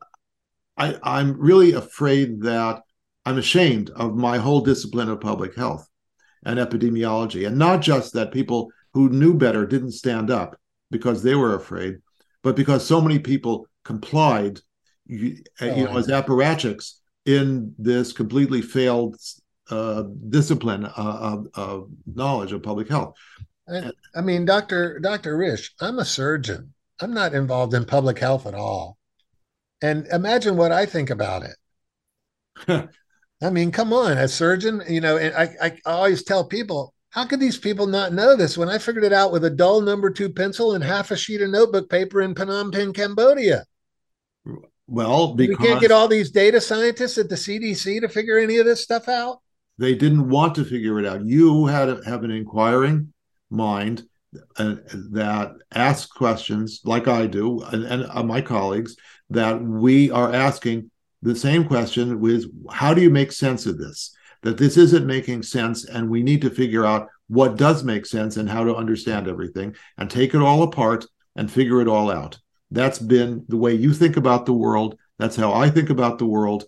I, I'm really afraid that I'm ashamed of my whole discipline of public health and epidemiology. And not just that people who knew better didn't stand up because they were afraid, but because so many people complied, you, uh, you know, Oh, as apparatchiks in this completely failed uh, discipline uh, of, of knowledge of public health. I, I mean, Dr. Dr. Risch, I'm a surgeon. I'm not involved in public health at all. And imagine what I think about it. I mean, come on, a surgeon, you know, and I, I always tell people, how could these people not know this when I figured it out with a dull number two pencil and half a sheet of notebook paper in Phnom Penh, Cambodia? Well, because we can't get all these data scientists at the CDC to figure any of this stuff out. they didn't want to figure it out. You had to have an inquiring mind uh, that asks questions like I do and, and uh, my colleagues that we are asking the same question with how do you make sense of this? That this isn't making sense and we need to figure out what does make sense and how to understand everything and take it all apart and figure it all out. That's been the way you think about the world. That's how I think about the world.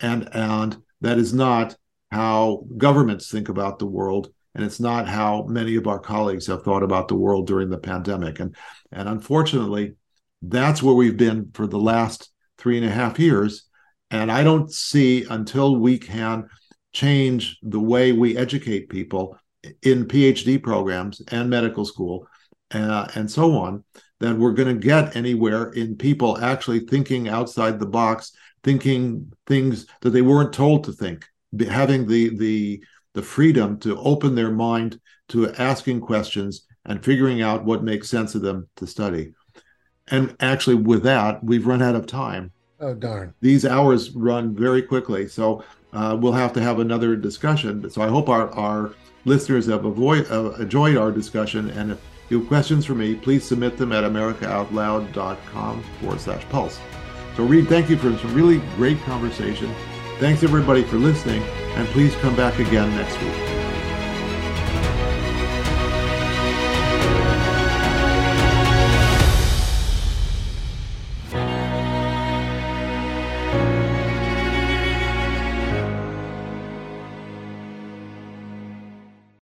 And and that is not how governments think about the world and it's not how many of our colleagues have thought about the world during the pandemic and and unfortunately that's where we've been for the last three and a half years and i don't see until we can change the way we educate people in phd programs and medical school uh, and so on that we're going to get anywhere in people actually thinking outside the box thinking things that they weren't told to think having the the the freedom to open their mind to asking questions and figuring out what makes sense of them to study. And actually with that we've run out of time. Oh, darn. these hours run very quickly. So uh, we'll have to have another discussion. So i hope our, our listeners have avoid, uh, enjoyed our discussion. And if you have questions for me please submit them at americaoutloud.com forward slash pulse. So Reid thank you for some really great conversation. Thanks everybody for listening. And please come back again next week